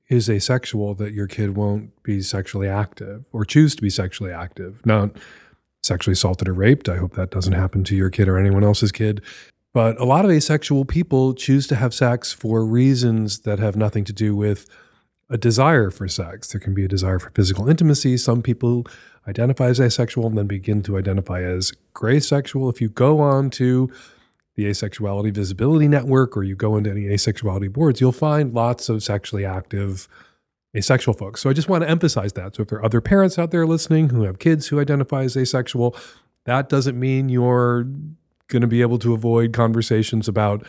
is asexual that your kid won't be sexually active or choose to be sexually active. Not sexually assaulted or raped. I hope that doesn't happen to your kid or anyone else's kid. But a lot of asexual people choose to have sex for reasons that have nothing to do with a desire for sex. There can be a desire for physical intimacy. Some people identify as asexual and then begin to identify as gray sexual. If you go on to the Asexuality Visibility Network or you go into any asexuality boards, you'll find lots of sexually active asexual folks. So I just want to emphasize that. So if there are other parents out there listening who have kids who identify as asexual, that doesn't mean you're going to be able to avoid conversations about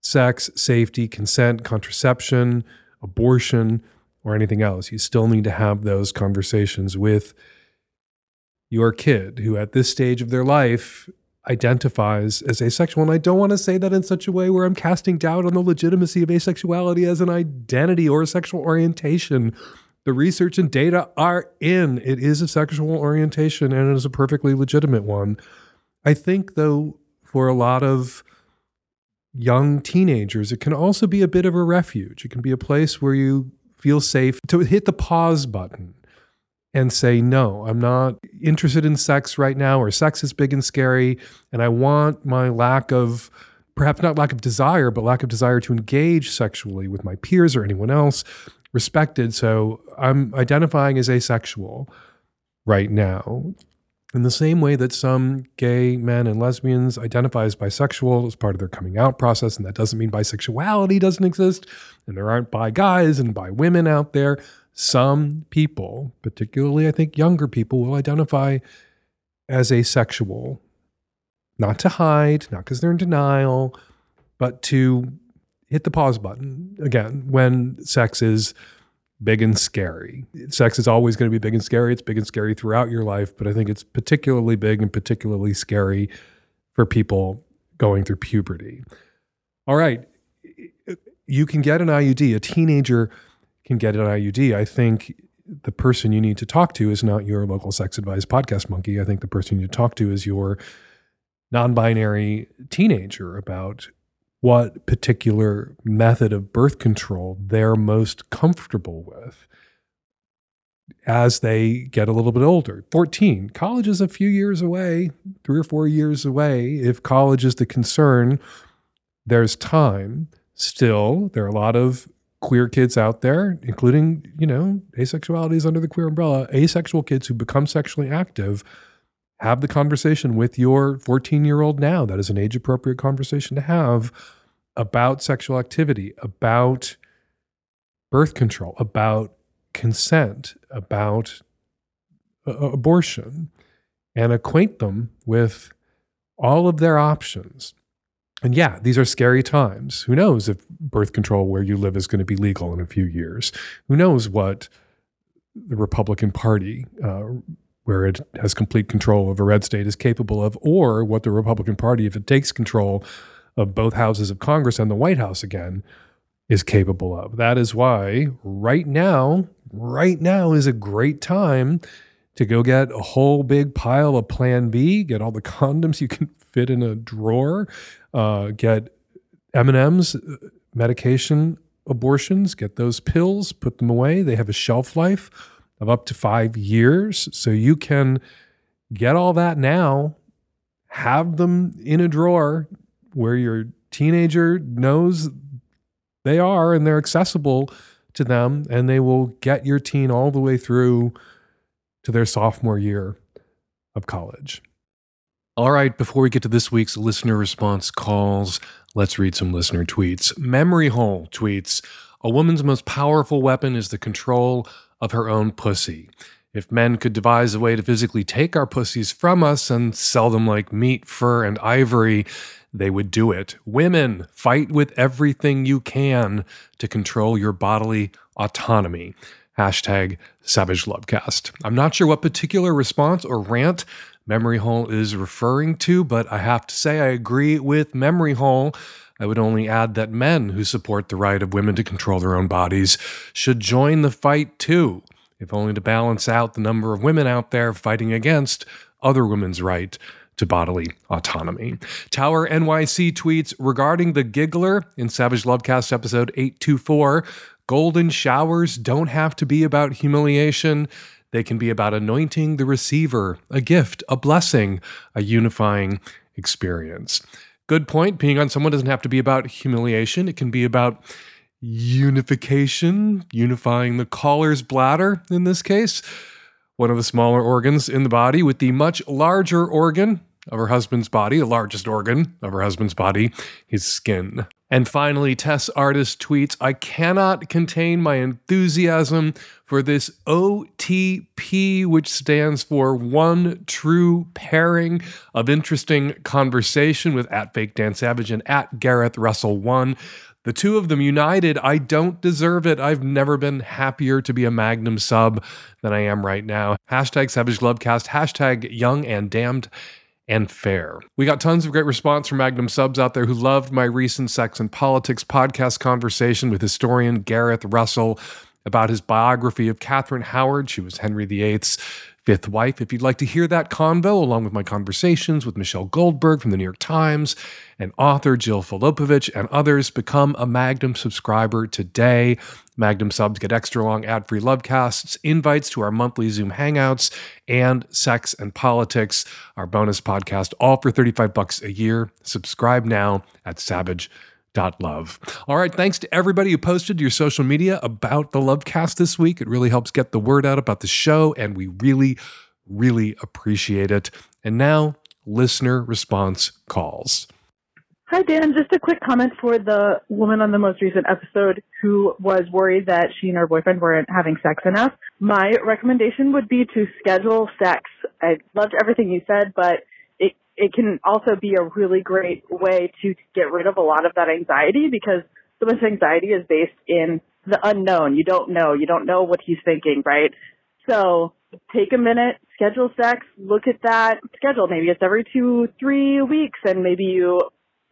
sex, safety, consent, contraception, abortion, or anything else. You still need to have those conversations with your kid who, at this stage of their life, identifies as asexual. And I don't want to say that in such a way where I'm casting doubt on the legitimacy of asexuality as an identity or a sexual orientation. The research and data are in. It is a sexual orientation and it is a perfectly legitimate one. I think, though, for a lot of young teenagers, it can also be a bit of a refuge. It can be a place where you feel safe to hit the pause button and say, no, I'm not interested in sex right now, or sex is big and scary. And I want my lack of, perhaps not lack of desire, but lack of desire to engage sexually with my peers or anyone else respected. So I'm identifying as asexual right now. In the same way that some gay men and lesbians identify as bisexual as part of their coming out process, and that doesn't mean bisexuality doesn't exist, and there aren't bi guys and bi women out there some people, particularly I think younger people, will identify as asexual, not to hide, not because they're in denial, but to hit the pause button again when sex is big and scary. Sex is always going to be big and scary. It's big and scary throughout your life, but I think it's particularly big and particularly scary for people going through puberty. All right. You can get an IUD. A teenager can get an IUD, I think the person you need to talk to is not your local sex advice podcast monkey. I think the person you talk to is your non binary teenager about what particular method of birth control they're most comfortable with as they get a little bit older. 14, college is a few years away, three or four years away. If college is the concern, there's time. Still, there are a lot of queer kids out there, including, you know, asexuality is under the queer umbrella, asexual kids who become sexually active, have the conversation with your 14 year old now. That is an age appropriate conversation to have about sexual activity, about birth control, about consent, about uh, abortion, and acquaint them with all of their options and yeah, these are scary times. Who knows if birth control where you live is going to be legal in a few years? Who knows what the Republican Party, uh, where it has complete control of a red state, is capable of, or what the Republican Party, if it takes control of both houses of Congress and the White House again, is capable of. That is why right now, right now is a great time to go get a whole big pile of Plan B, get all the condoms you can fit in a drawer, uh, get M&Ms, uh, medication abortions, get those pills, put them away. They have a shelf life of up to five years. So you can get all that now, have them in a drawer where your teenager knows they are and they're accessible to them, and they will get your teen all the way through to their sophomore year of college. All right, before we get to this week's listener response calls, let's read some listener tweets. Memory Hole tweets A woman's most powerful weapon is the control of her own pussy. If men could devise a way to physically take our pussies from us and sell them like meat, fur, and ivory, they would do it. Women, fight with everything you can to control your bodily autonomy. Hashtag Savage Lovecast. I'm not sure what particular response or rant Memory Hole is referring to, but I have to say I agree with Memory Hole. I would only add that men who support the right of women to control their own bodies should join the fight too, if only to balance out the number of women out there fighting against other women's right to bodily autonomy. Tower NYC tweets regarding the giggler in Savage Lovecast episode 824 golden showers don't have to be about humiliation. They can be about anointing the receiver, a gift, a blessing, a unifying experience. Good point. Peeing on someone doesn't have to be about humiliation, it can be about unification, unifying the caller's bladder in this case, one of the smaller organs in the body, with the much larger organ of her husband's body, the largest organ of her husband's body, his skin. And finally, Tess Artist tweets I cannot contain my enthusiasm for this OTP, which stands for One True Pairing of Interesting Conversation with at Fake Dan Savage and at Gareth Russell One. The two of them united. I don't deserve it. I've never been happier to be a Magnum sub than I am right now. Hashtag Savage Lovecast, hashtag Young and Damned and fair. We got tons of great response from Magnum subs out there who loved my recent Sex and Politics podcast conversation with historian Gareth Russell about his biography of Catherine Howard. She was Henry VIII's fifth wife. If you'd like to hear that convo, along with my conversations with Michelle Goldberg from the New York Times and author Jill Filipovic and others, become a Magnum subscriber today. Magnum subs get extra long ad free lovecasts, invites to our monthly Zoom hangouts, and Sex and Politics, our bonus podcast, all for 35 bucks a year. Subscribe now at Savage love. All right, thanks to everybody who posted to your social media about the Lovecast this week. It really helps get the word out about the show, and we really, really appreciate it. And now, listener response calls. Hi, Dan. Just a quick comment for the woman on the most recent episode who was worried that she and her boyfriend weren't having sex enough. My recommendation would be to schedule sex. I loved everything you said, but it, can also be a really great way to get rid of a lot of that anxiety because so much anxiety is based in the unknown. You don't know. You don't know what he's thinking, right? So take a minute, schedule sex, look at that schedule. Maybe it's every two, three weeks and maybe you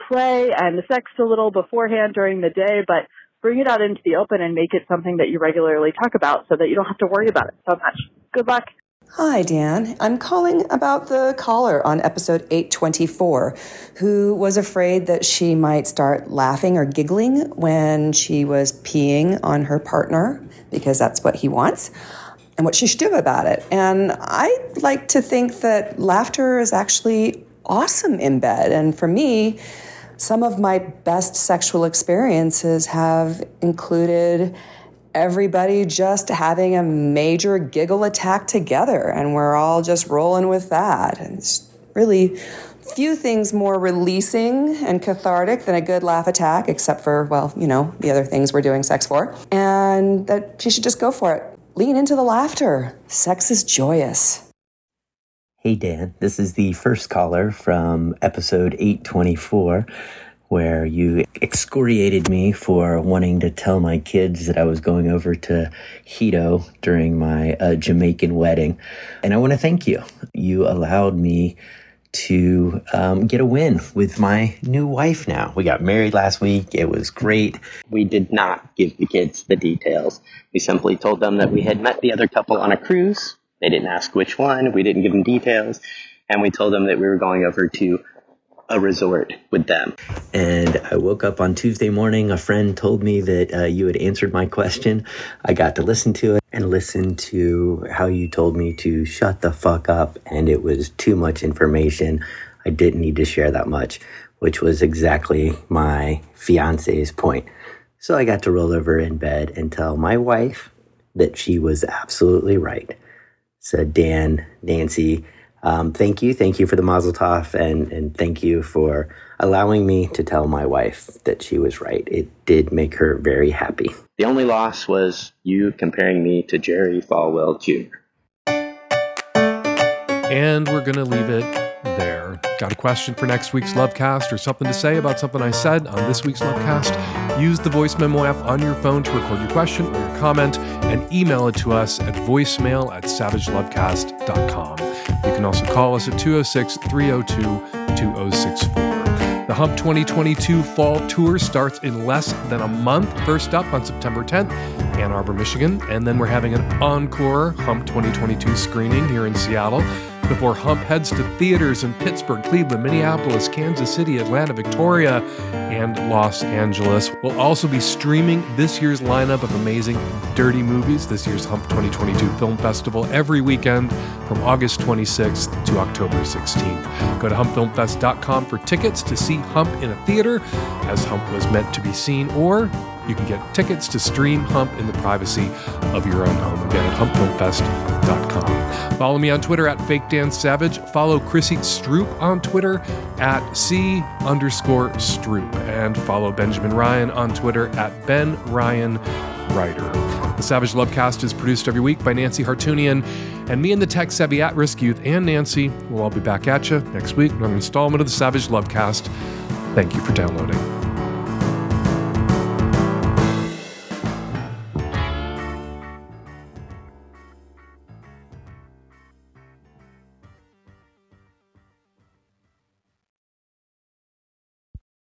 play and sex a little beforehand during the day, but bring it out into the open and make it something that you regularly talk about so that you don't have to worry about it so much. Good luck. Hi, Dan. I'm calling about the caller on episode 824 who was afraid that she might start laughing or giggling when she was peeing on her partner because that's what he wants and what she should do about it. And I like to think that laughter is actually awesome in bed. And for me, some of my best sexual experiences have included everybody just having a major giggle attack together, and we're all just rolling with that. And it's really few things more releasing and cathartic than a good laugh attack, except for, well, you know, the other things we're doing sex for. And that she should just go for it. Lean into the laughter. Sex is joyous. Hey, Dan. This is the first caller from episode 824, where you excoriated me for wanting to tell my kids that I was going over to Hedo during my uh, Jamaican wedding. And I want to thank you. You allowed me to um, get a win with my new wife now. We got married last week. It was great. We did not give the kids the details. We simply told them that we had met the other couple on a cruise they didn't ask which one. We didn't give them details. And we told them that we were going over to a resort with them. And I woke up on Tuesday morning. A friend told me that uh, you had answered my question. I got to listen to it and listen to how you told me to shut the fuck up. And it was too much information. I didn't need to share that much, which was exactly my fiance's point. So I got to roll over in bed and tell my wife that she was absolutely right said Dan, Nancy, um, thank you. Thank you for the mazel tov and, and thank you for allowing me to tell my wife that she was right. It did make her very happy. The only loss was you comparing me to Jerry Falwell Jr. And we're going to leave it there. Got a question for next week's Lovecast or something to say about something I said on this week's Lovecast? Use the voice memo app on your phone to record your question or your comment and email it to us at voicemail at savagelovecast.com. You can also call us at 206 302 2064. The Hump 2022 Fall Tour starts in less than a month. First up on September 10th, Ann Arbor, Michigan. And then we're having an encore Hump 2022 screening here in Seattle before Hump heads to theaters in Pittsburgh, Cleveland, Minneapolis, Kansas City, Atlanta, Victoria, and Los Angeles. We'll also be streaming this year's lineup of amazing dirty movies, this year's Hump 2022 Film Festival, every weekend from August 26th to October 16th. Go to humpfilmfest.com for tickets to see Hump in a theater, as Hump was meant to be seen, or you can get tickets to stream Hump in the privacy of your own home. Again, at humpfilmfest.com. Follow me on Twitter at Fake Dan Savage. Follow Chrissy Stroop on Twitter at C underscore Stroop. And follow Benjamin Ryan on Twitter at Ben Ryan Writer. The Savage Lovecast is produced every week by Nancy Hartunian and me and the tech savvy at risk youth and Nancy will all be back at you next week on an installment of the Savage Lovecast. Thank you for downloading.